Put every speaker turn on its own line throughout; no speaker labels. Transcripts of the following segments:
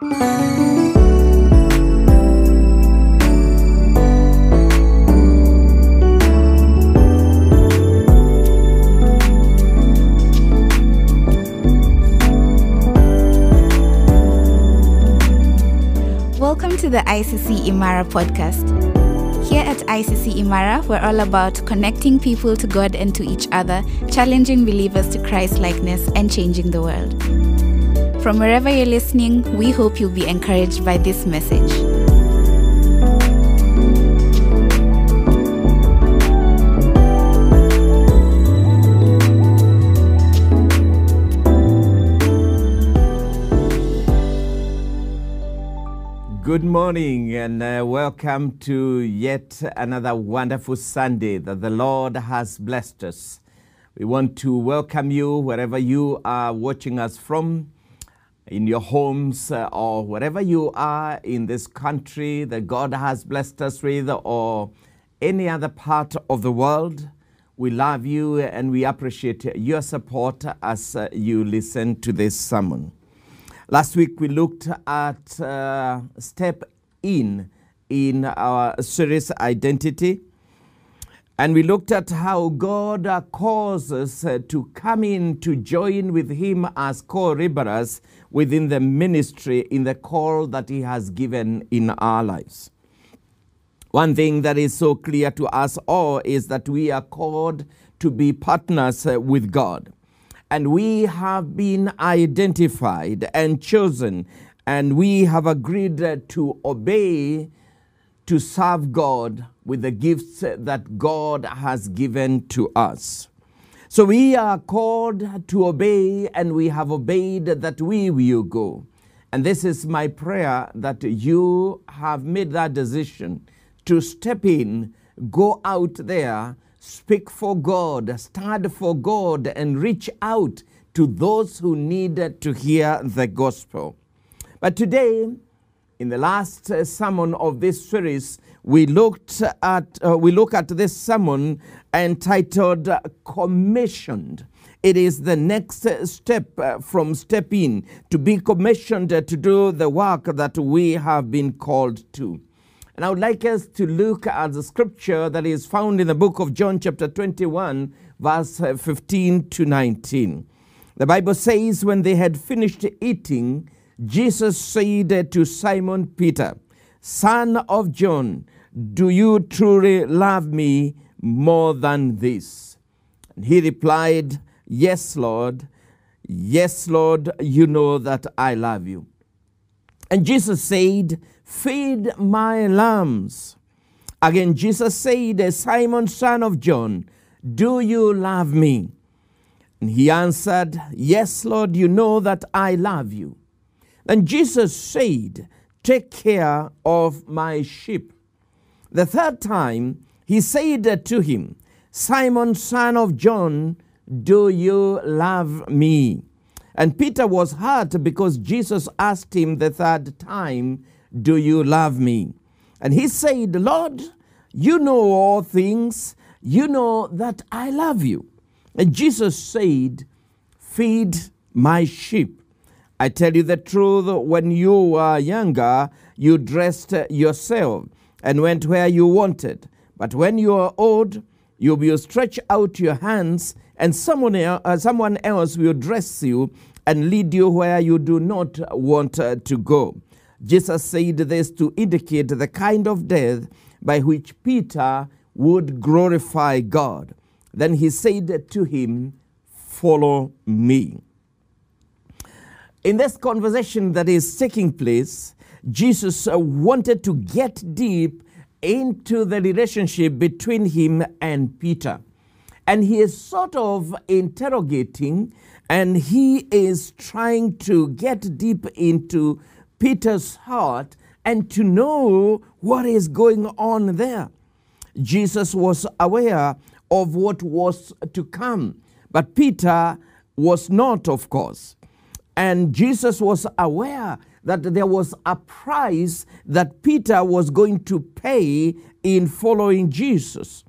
Welcome to the ICC Imara podcast. Here at ICC Imara, we're all about connecting people to God and to each other, challenging believers to Christ likeness, and changing the world. From wherever you're listening, we hope you'll be encouraged by this message.
Good morning and uh, welcome to yet another wonderful Sunday that the Lord has blessed us. We want to welcome you wherever you are watching us from, in your homes uh, or wherever you are in this country that God has blessed us with or any other part of the world. We love you and we appreciate your support as uh, you listen to this sermon. Last week we looked at uh, step in in our series identity, and we looked at how God calls us uh, to come in to join with Him as co-laborers within the ministry in the call that He has given in our lives. One thing that is so clear to us all is that we are called to be partners uh, with God and we have been identified and chosen, and we have agreed to obey, to serve God with the gifts that God has given to us. So we are called to obey, and we have obeyed that we will go. And this is my prayer that you have made that decision to step in, go out there, speak for God, stand for God, and reach out to those who need to hear the gospel. But today, in the last sermon of this series, we looked at uh, we look at this sermon entitled uh, "Commissioned." It is the next step uh, from step in to be commissioned to do the work that we have been called to. And I would like us to look at the scripture that is found in the book of John, chapter 21, verse 15 to 19. The Bible says, When they had finished eating, Jesus said to Simon Peter, Son of John, do you truly love me more than this? And he replied, Yes, Lord. Yes, Lord, you know that I love you. And Jesus said, Feed my lambs. Again, Jesus said, Simon, son of John, do you love me? And he answered, Yes, Lord, you know that I love you. Then Jesus said, Take care of my sheep. The third time, he said to him, Simon, son of John, do you love me? And Peter was hurt because Jesus asked him the third time, Do you love me? And he said, Lord, you know all things. You know that I love you. And Jesus said, Feed my sheep. I tell you the truth, when you were younger, you dressed yourself and went where you wanted. But when you are old, you will stretch out your hands, and someone else, uh, someone else will dress you and lead you where you do not want uh, to go. Jesus said this to indicate the kind of death by which Peter would glorify God. Then he said to him, Follow me. In this conversation that is taking place, Jesus uh, wanted to get deep into the relationship between him and Peter. And he is sort of interrogating and he is trying to get deep into Peter's heart and to know what is going on there. Jesus was aware of what was to come, but Peter was not, of course. And Jesus was aware that there was a price that Peter was going to pay in following Jesus.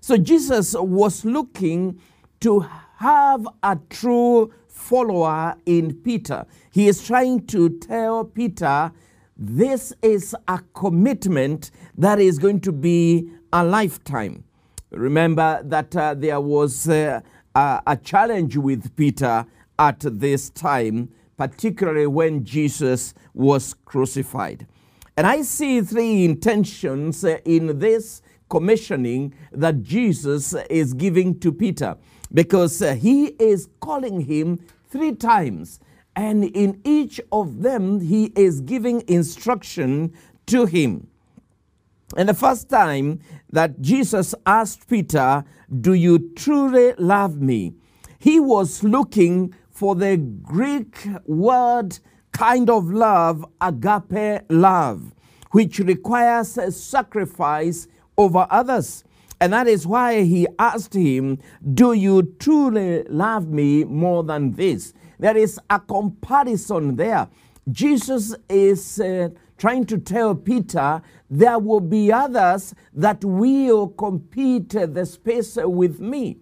So Jesus was looking to have a true follower in Peter. He is trying to tell Peter this is a commitment that is going to be a lifetime. Remember that uh, there was uh, a, a challenge with Peter at this time, particularly when Jesus was crucified. And I see three intentions uh, in this commissioning that Jesus is giving to Peter because uh, he is calling him three times. And in each of them, he is giving instruction to him. And the first time that Jesus asked Peter, Do you truly love me? He was looking for the Greek word kind of love, agape love, which requires a sacrifice over others. And that is why he asked him, Do you truly love me more than this? There is a comparison there. Jesus is uh, trying to tell Peter there will be others that will compete the space with me.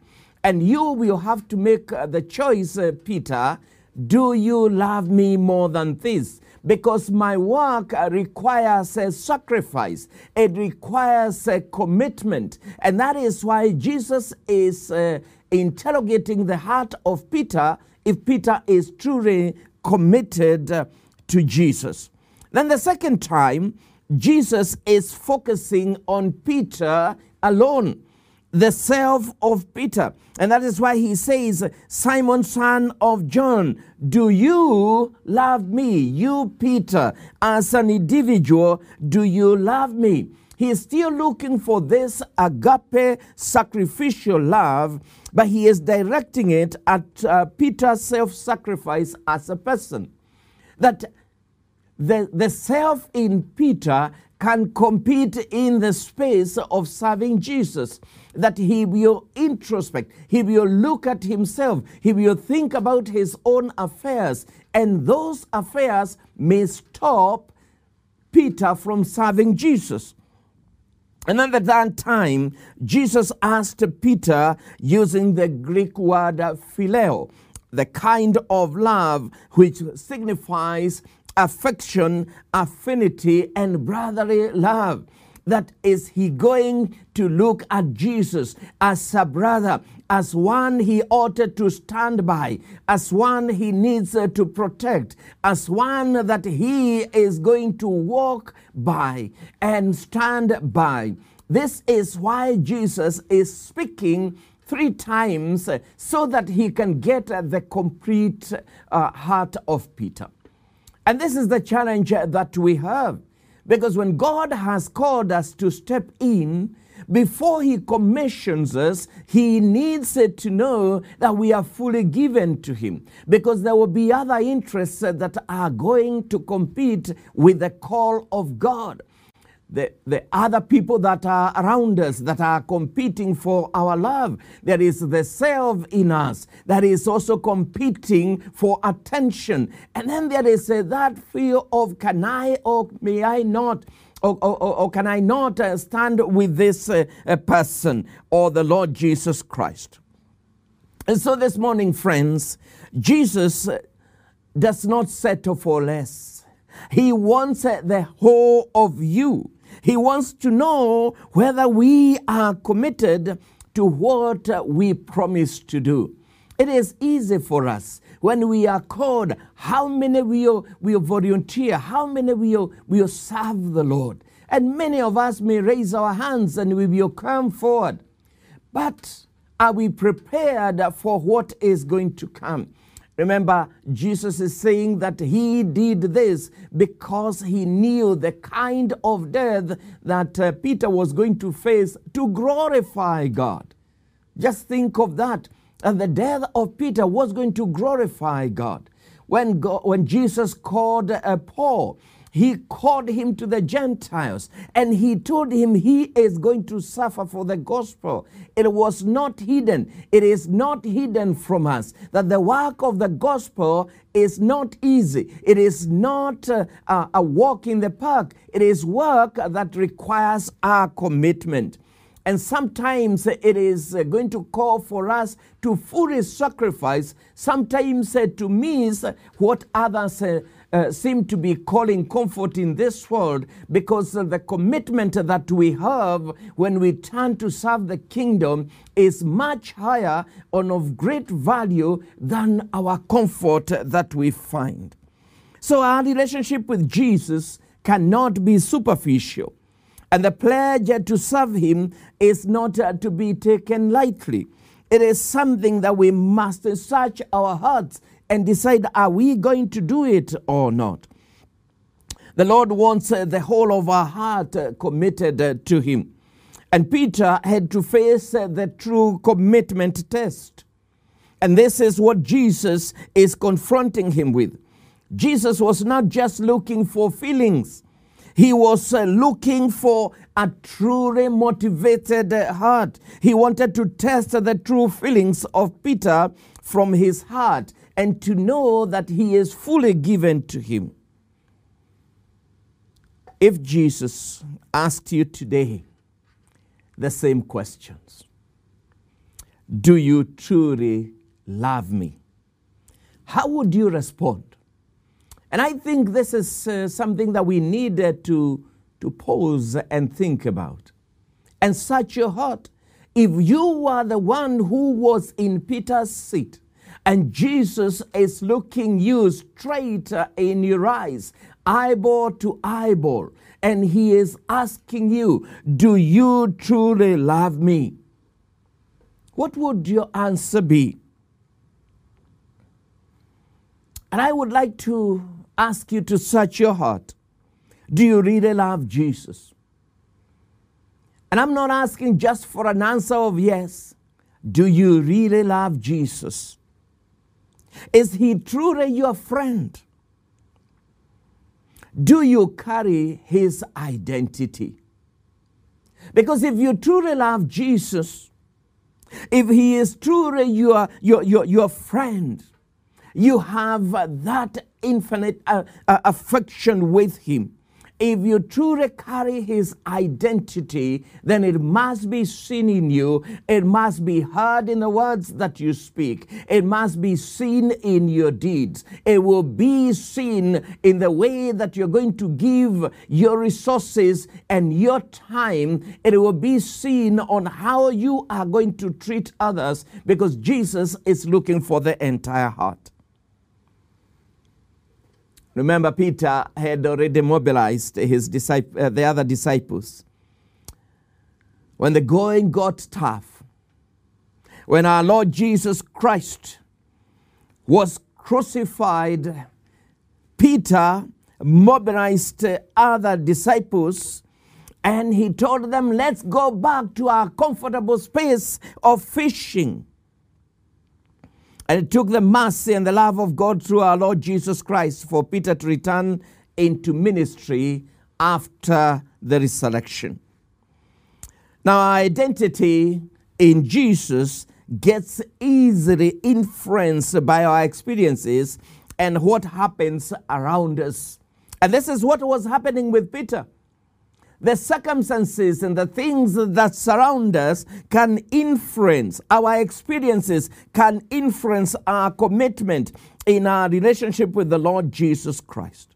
And you will have to make uh, the choice, uh, Peter. Do you love me more than this? Because my work uh, requires a sacrifice, it requires a commitment. And that is why Jesus is uh, interrogating the heart of Peter if Peter is truly committed to Jesus. Then the second time, Jesus is focusing on Peter alone, the self of Peter. And that is why he says, Simon, son of John, do you love me? You, Peter, as an individual, do you love me? He is still looking for this agape sacrificial love, but he is directing it at uh, Peter's self sacrifice as a person. That the, the self in Peter can compete in the space of serving Jesus. That he will introspect, he will look at himself, he will think about his own affairs, and those affairs may stop Peter from serving Jesus. And then at that time, Jesus asked Peter using the Greek word phileo, the kind of love which signifies affection, affinity, and brotherly love. That is he going to look at Jesus as a brother, as one he ought to stand by, as one he needs to protect, as one that he is going to walk by and stand by. This is why Jesus is speaking three times so that he can get the complete uh, heart of Peter. And this is the challenge that we have. Because when God has called us to step in, before He commissions us, He needs to know that we are fully given to Him. Because there will be other interests that are going to compete with the call of God the, the other people that are around us that are competing for our love. There is the self in us that is also competing for attention. And then there is uh, that fear of can I or may I not? Or, or, or can I not uh, stand with this uh, person or the Lord Jesus Christ? And so this morning, friends, Jesus uh, does not settle for less. He wants uh, the whole of you. He wants to know whether we are committed to what we promise to do. It is easy for us when we are called, how many will, will volunteer, how many will, will serve the Lord. And many of us may raise our hands and we will come forward. But are we prepared for what is going to come? Remember, Jesus is saying that he did this because he knew the kind of death that uh, Peter was going to face to glorify God. Just think of that. And the death of Peter was going to glorify God. When, God, when Jesus called uh, Paul, he called him to the Gentiles and he told him he is going to suffer for the gospel. It was not hidden. It is not hidden from us that the work of the gospel is not easy. It is not uh, a walk in the park. It is work that requires our commitment. And sometimes it is uh, going to call for us to fully sacrifice, sometimes uh, to miss what others uh, seem to be calling comfort in this world because uh, the commitment that we have when we turn to serve the kingdom is much higher and of great value than our comfort that we find. So our relationship with Jesus cannot be superficial. And the pledge to serve him is not uh, to be taken lightly. It is something that we must search our hearts and decide are we going to do it or not? The Lord wants uh, the whole of our heart uh, committed uh, to him. And Peter had to face the true commitment test. And this is what Jesus is confronting him with. Jesus was not just looking for feelings, he was looking for a truly motivated heart. He wanted to test the true feelings of Peter from his heart and to know that he is fully given to him. If Jesus asked you today the same questions, do you truly love me? How would you respond? And I think this is uh, something that we need uh, to, to pause and think about. And search your heart. If you were the one who was in Peter's seat, and Jesus is looking you straight in your eyes, eyeball to eyeball, and he is asking you, Do you truly love me? What would your answer be? And I would like to ask you to search your heart. Do you really love Jesus? And I'm not asking just for an answer of yes. Do you really love Jesus? Is he truly your friend? Do you carry his identity? Because if you truly love Jesus, if he is truly your, your, your, your friend, you have that infinite uh, uh, affection with him if you truly carry his identity, then it must be seen in you. It must be heard in the words that you speak. It must be seen in your deeds. It will be seen in the way that you're going to give your resources and your time. It will be seen on how you are going to treat others because Jesus is looking for the entire heart. Remember, Peter had already mobilized his disciple, uh, the other disciples. When the going got tough, when our Lord Jesus Christ was crucified, Peter mobilized other disciples and he told them, Let's go back to our comfortable space of fishing. And it took the mercy and the love of God through our Lord Jesus Christ for Peter to return into ministry after the resurrection. Now, our identity in Jesus gets easily influenced by our experiences and what happens around us. And this is what was happening with Peter the circumstances and the things that surround us can influence our experiences, can influence our commitment in our relationship with the Lord Jesus Christ.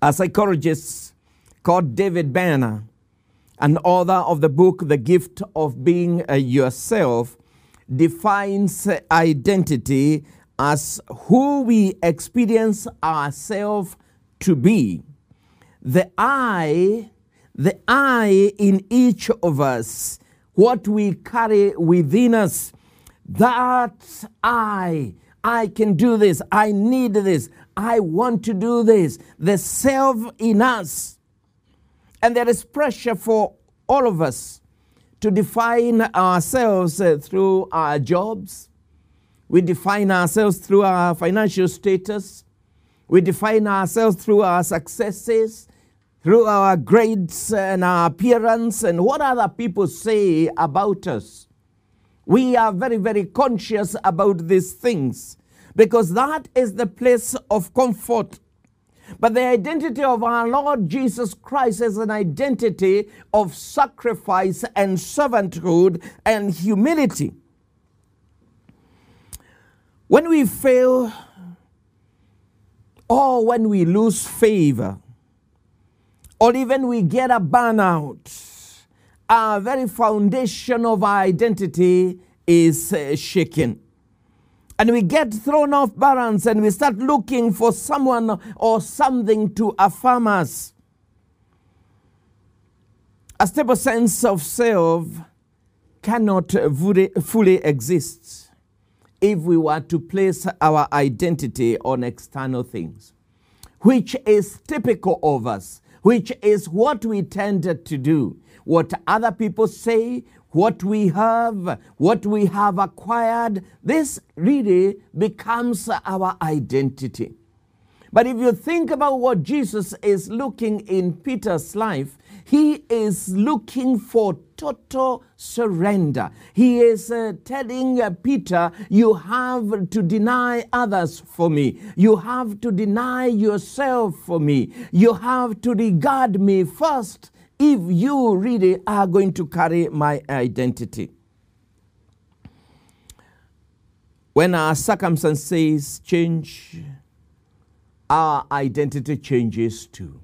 A psychologist called David Benner, an author of the book The Gift of Being Yourself, defines identity as who we experience ourselves to be the I, the I in each of us, what we carry within us, that I, I can do this, I need this, I want to do this, the self in us. And there is pressure for all of us to define ourselves uh, through our jobs. We define ourselves through our financial status. We define ourselves through our successes through our grades and our appearance and what other people say about us. We are very, very conscious about these things because that is the place of comfort. But the identity of our Lord Jesus Christ is an identity of sacrifice and servanthood and humility. When we fail or when we lose favor, or even we get a burnout, our very foundation of our identity is uh, shaken. And we get thrown off balance and we start looking for someone or something to affirm us. A stable sense of self cannot fully exist if we were to place our identity on external things, which is typical of us, which is what we tend to do. What other people say, what we have, what we have acquired, this really becomes our identity. But if you think about what Jesus is looking in Peter's life, he is looking for total surrender. He is uh, telling uh, Peter, You have to deny others for me. You have to deny yourself for me. You have to regard me first if you really are going to carry my identity. When our circumstances change, our identity changes too.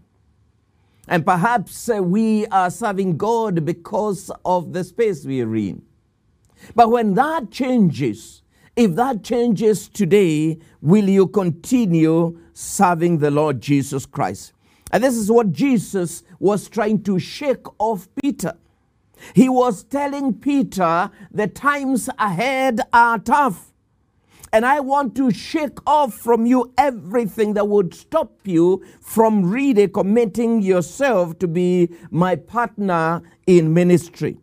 And perhaps uh, we are serving God because of the space we are in. But when that changes, if that changes today, will you continue serving the Lord Jesus Christ? And this is what Jesus was trying to shake off Peter. He was telling Peter, the times ahead are tough. And I want to shake off from you everything that would stop you from really committing yourself to be my partner in ministry.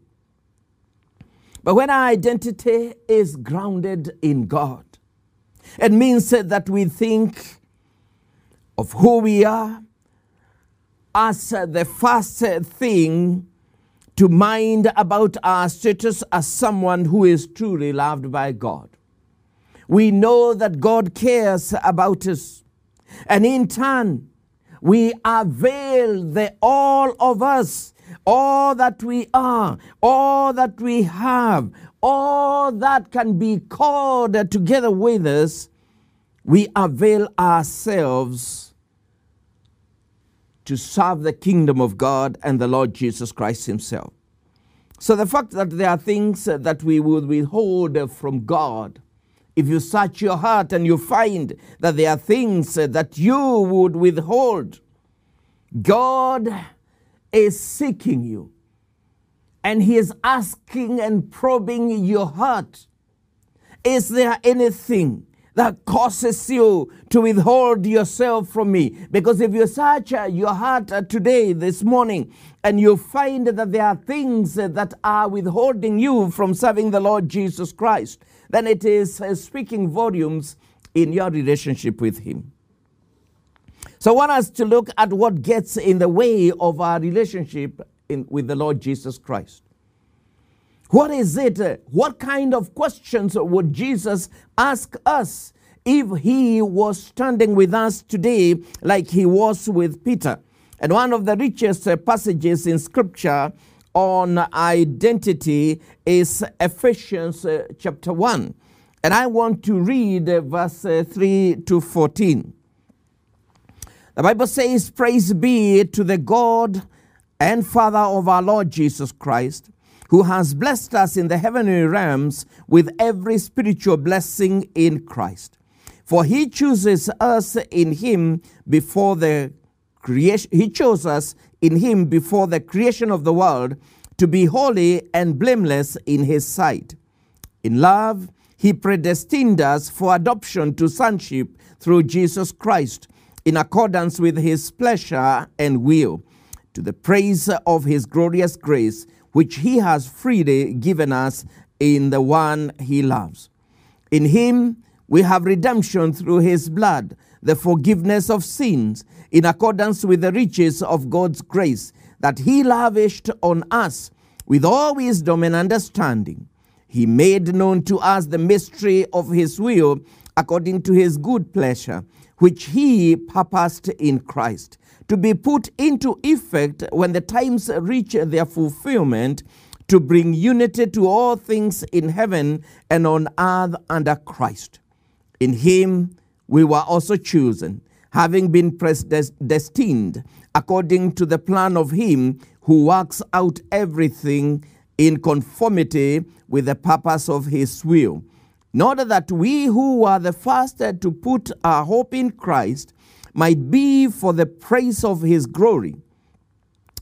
But when our identity is grounded in God, it means that we think of who we are as the first thing to mind about our status as someone who is truly loved by God. We know that God cares about us. And in turn, we avail the all of us, all that we are, all that we have, all that can be called together with us, we avail ourselves to serve the kingdom of God and the Lord Jesus Christ Himself. So the fact that there are things that we would withhold from God, if you search your heart and you find that there are things that you would withhold, God is seeking you and He is asking and probing your heart. Is there anything that causes you to withhold yourself from me. Because if you search your heart today, this morning, and you find that there are things that are withholding you from serving the Lord Jesus Christ, then it is uh, speaking volumes in your relationship with Him. So I want us to look at what gets in the way of our relationship in, with the Lord Jesus Christ. What is it? Uh, what kind of questions would Jesus ask us if he was standing with us today like he was with Peter? And one of the richest uh, passages in scripture on identity is Ephesians uh, chapter 1. And I want to read uh, verse uh, 3 to 14. The Bible says, Praise be to the God and Father of our Lord Jesus Christ who has blessed us in the heavenly realms with every spiritual blessing in Christ. For he chooses us in him before the creation he chose us in him before the creation of the world to be holy and blameless in his sight. In love, he predestined us for adoption to sonship through Jesus Christ in accordance with his pleasure and will, to the praise of his glorious grace which he has freely given us in the one he loves. In him we have redemption through his blood, the forgiveness of sins, in accordance with the riches of God's grace that he lavished on us with all wisdom and understanding. He made known to us the mystery of his will according to his good pleasure which he purposed in Christ, to be put into effect when the times reach their fulfillment, to bring unity to all things in heaven and on earth under Christ. In him we were also chosen, having been predestined according to the plan of him who works out everything in conformity with the purpose of his will. In order that we who are the first to put our hope in Christ might be for the praise of his glory.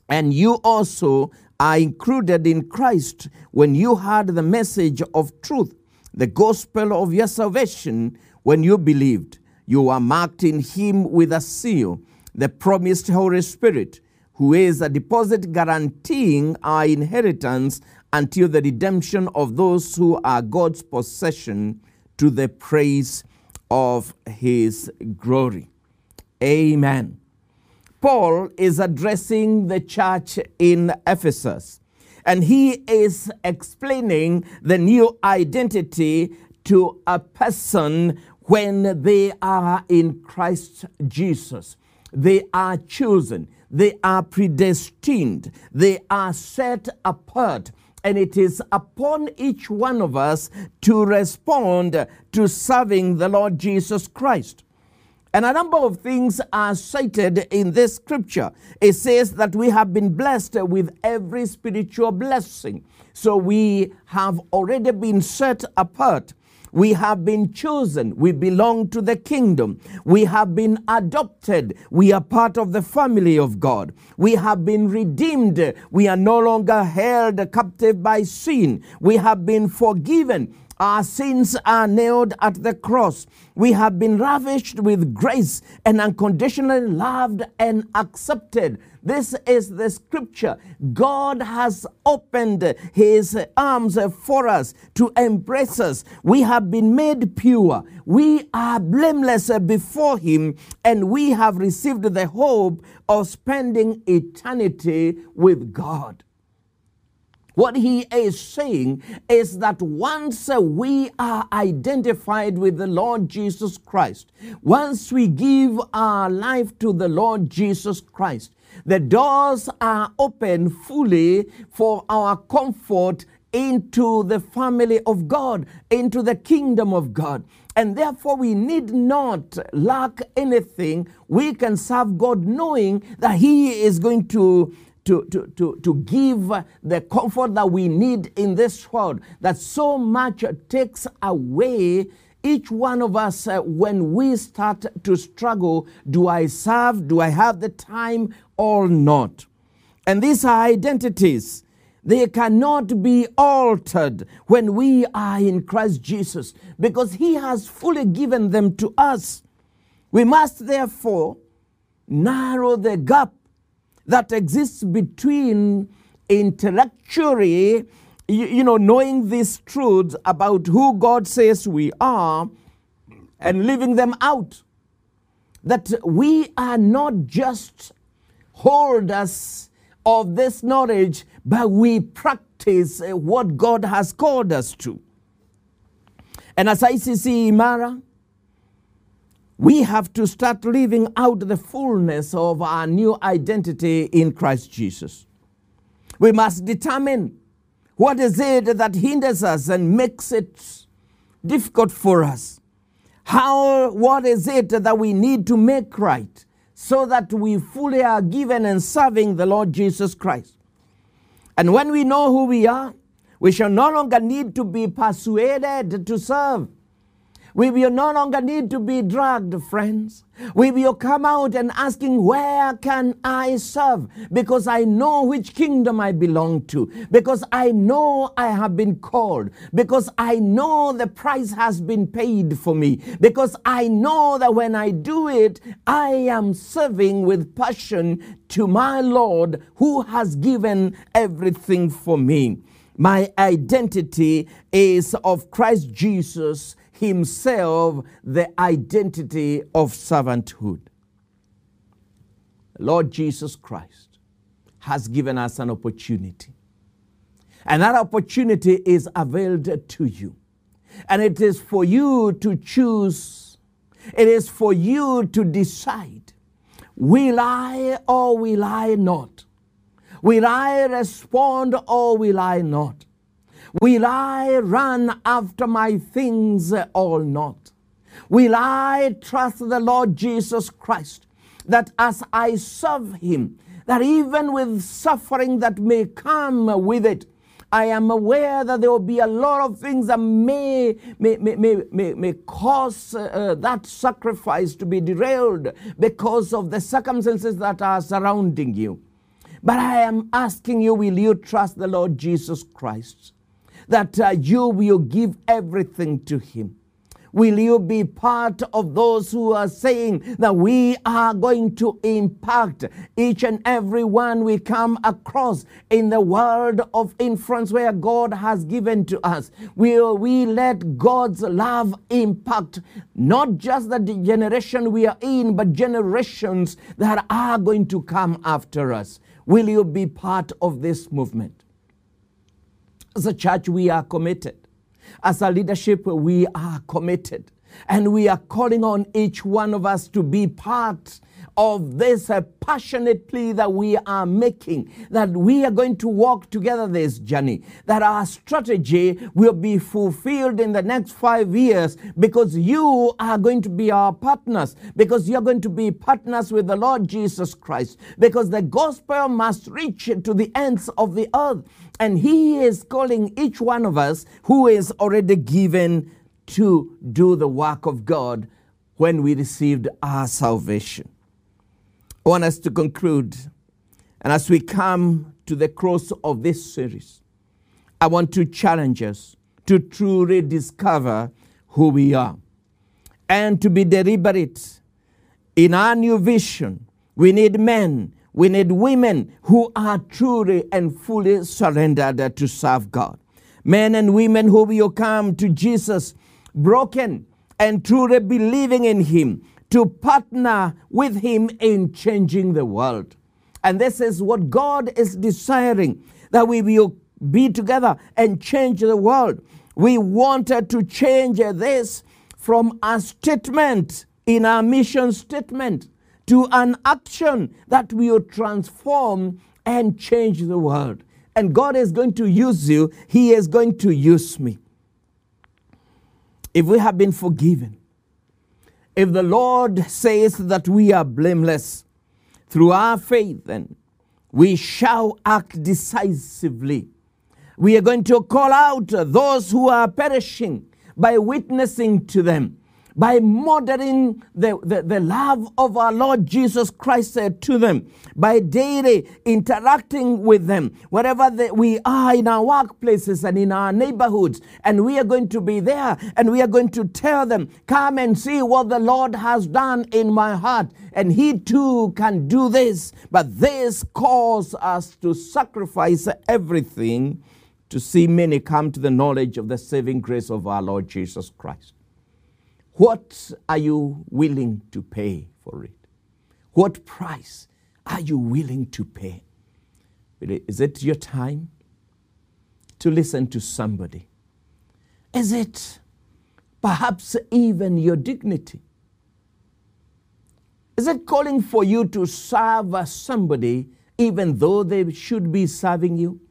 And you also are included in Christ when you heard the message of truth, the gospel of your salvation, when you believed. You are marked in him with a seal, the promised Holy Spirit, who is a deposit guaranteeing our inheritance until the redemption of those who are God's possession to the praise of his glory. Amen. Paul is addressing the church in Ephesus and he is explaining the new identity to a person when they are in Christ Jesus. They are chosen, they are predestined, they are set apart and it is upon each one of us to respond to serving the Lord Jesus Christ. And a number of things are cited in this scripture. It says that we have been blessed with every spiritual blessing. So we have already been set apart. We have been chosen. We belong to the kingdom. We have been adopted. We are part of the family of God. We have been redeemed. We are no longer held captive by sin. We have been forgiven. Our sins are nailed at the cross. We have been ravished with grace and unconditionally loved and accepted. This is the scripture. God has opened his arms for us to embrace us. We have been made pure. We are blameless before him, and we have received the hope of spending eternity with God. What he is saying is that once we are identified with the Lord Jesus Christ, once we give our life to the Lord Jesus Christ, the doors are open fully for our comfort into the family of God, into the kingdom of God. And therefore, we need not lack anything. We can serve God knowing that He is going to to, to, to, to give the comfort that we need in this world that so much takes away each one of us uh, when we start to struggle do I serve? Do I have the time or not? And these are identities. They cannot be altered when we are in Christ Jesus because He has fully given them to us. We must therefore narrow the gap that exists between intellectually, you, you know, knowing these truths about who God says we are and living them out. That we are not just holders of this knowledge, but we practice what God has called us to. And as ICC Imara, we have to start living out the fullness of our new identity in Christ Jesus. We must determine what is it that hinders us and makes it difficult for us. How, what is it that we need to make right so that we fully are given and serving the Lord Jesus Christ? And when we know who we are, we shall no longer need to be persuaded to serve. We will no longer need to be dragged, friends. We will come out and asking, Where can I serve? Because I know which kingdom I belong to. Because I know I have been called. Because I know the price has been paid for me. Because I know that when I do it, I am serving with passion to my Lord who has given everything for me. My identity is of Christ Jesus himself the identity of servanthood. Lord Jesus Christ has given us an opportunity. And that opportunity is availed to you. And it is for you to choose It is for you to decide will I or will I not? Will I respond or will I not? Will I run after my things or not? Will I trust the Lord Jesus Christ that as I serve Him, that even with suffering that may come with it, I am aware that there will be a lot of things that may, may, may, may, may, cause uh, that sacrifice to be derailed because of the circumstances that are surrounding you. But I am asking you, will you trust the Lord Jesus Christ? That uh, you will give everything to Him. Will you be part of those who are saying that we are going to impact each and every one we come across in the world of influence where God has given to us? Will we let God's love impact not just the generation we are in, but generations that are going to come after us? Will you be part of this movement? As a church, we are committed. As a leadership, we are committed. And we are calling on each one of us to be part of this uh, passionate plea that we are making, that we are going to walk together this journey, that our strategy will be fulfilled in the next five years because you are going to be our partners, because you're going to be partners with the Lord Jesus Christ, because the gospel must reach to the ends of the earth. And He is calling each one of us who is already given to do the work of God when we received our salvation. I want us to conclude, and as we come to the close of this series, I want to challenge us to truly discover who we are and to be deliberate in our new vision. We need men, we need women who are truly and fully surrendered to serve God. Men and women who will come to Jesus broken and truly believing in Him to partner with Him in changing the world. And this is what God is desiring that we will be together and change the world. We wanted to change this from a statement in our mission statement to an action that will transform and change the world. And God is going to use you, He is going to use me. If we have been forgiven, if the Lord says that we are blameless through our faith, then we shall act decisively. We are going to call out those who are perishing by witnessing to them by modeling the, the, the, love of our Lord Jesus Christ to them, by daily interacting with them, wherever we are in our workplaces and in our neighborhoods, and we are going to be there and we are going to tell them, Come and see what the Lord has done in my heart, and He too can do this. But this calls us to sacrifice everything to see many come to the knowledge of the saving grace of our Lord Jesus Christ. What are you willing to pay for it? What price are you willing to pay? Is it your time to listen to somebody? Is it perhaps even your dignity? Is it calling for you to serve somebody even though they should be serving you?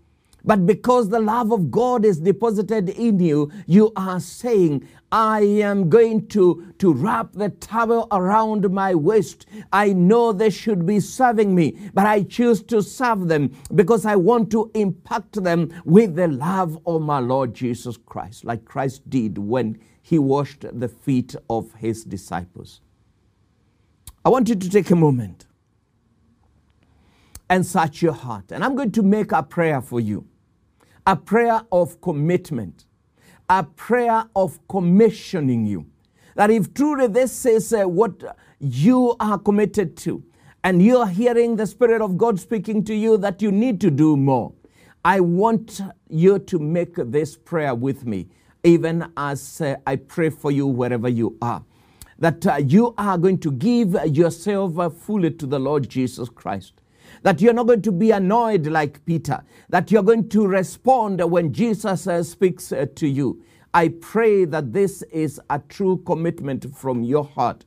But because the love of God is deposited in you, you are saying, I am going to, to wrap the towel around my waist. I know they should be serving me, but I choose to serve them because I want to impact them with the love of my Lord Jesus Christ, like Christ did when he washed the feet of his disciples. I want you to take a moment and search your heart. And I'm going to make a prayer for you a prayer of commitment, a prayer of commissioning you. That if truly this is uh, what you are committed to, and you are hearing the Spirit of God speaking to you that you need to do more, I want you to make this prayer with me, even as uh, I pray for you wherever you are. That uh, you are going to give yourself uh, fully to the Lord Jesus Christ that you're not going to be annoyed like Peter, that you're going to respond when Jesus uh, speaks uh, to you. I pray that this is a true commitment from your heart,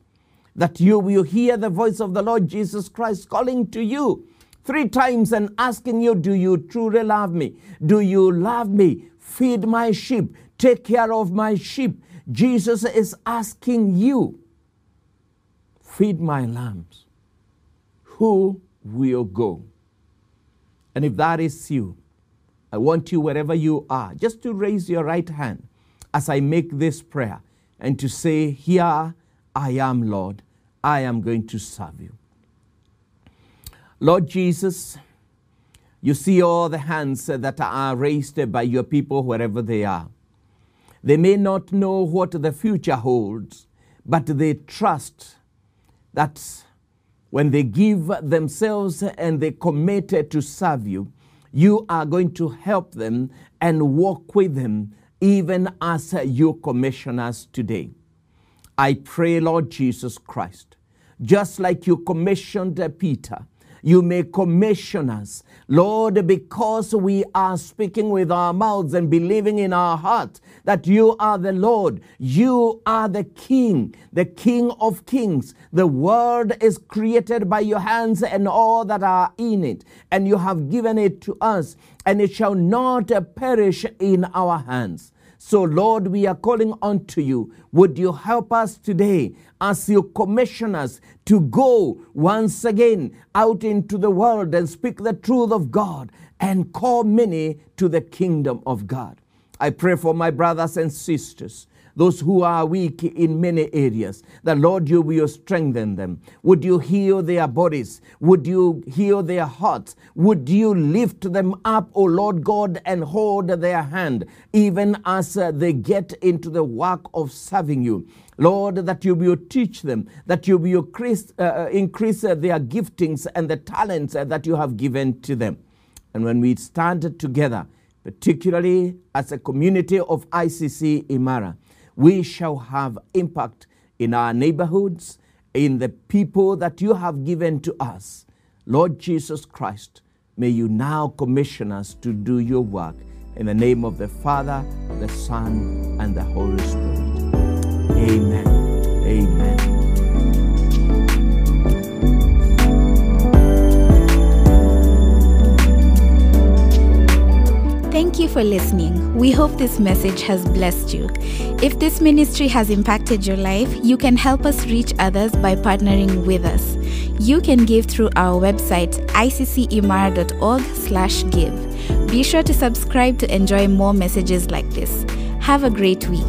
that you will hear the voice of the Lord Jesus Christ calling to you three times and asking you, Do you truly love me? Do you love me? Feed my sheep, take care of my sheep. Jesus is asking you, Feed my lambs. Who will go? And if that is you, I want you, wherever you are, just to raise your right hand as I make this prayer and to say, Here I am, Lord. I am going to serve you. Lord Jesus, you see all the hands that are raised by your people wherever they are. They may not know what the future holds, but they trust that when they give themselves and they commit to serve you, you are going to help them and walk with them even as you commission us today. I pray, Lord Jesus Christ, just like you commissioned Peter, you may commission us. Lord, because we are speaking with our mouths and believing in our heart that you are the Lord, you are the King, the King of kings. The world is created by your hands and all that are in it, and you have given it to us, and it shall not perish in our hands. So, Lord, we are calling unto you. Would you help us today as you commission us to go once again out into the world and speak the truth of God and call many to the kingdom of God? I pray for my brothers and sisters those who are weak in many areas. The Lord, you will strengthen them. Would you heal their bodies? Would you heal their hearts? Would you lift them up, O Lord God, and hold their hand, even as they get into the work of serving you? Lord, that you will teach them, that you will increase, uh, increase uh, their giftings and the talents that you have given to them. And when we stand together, particularly as a community of ICC Imara, we shall have impact in our neighborhoods, in the people that you have given to us. Lord Jesus Christ, may you now commission us to do your work in the name of the Father, the Son, and the Holy Spirit. Amen.
Thank you for listening. We hope this message has blessed you. If this ministry has impacted your life, you can help us reach others by partnering with us. You can give through our website iccimara.org/give. Be sure to subscribe to enjoy more messages like this. Have a great week.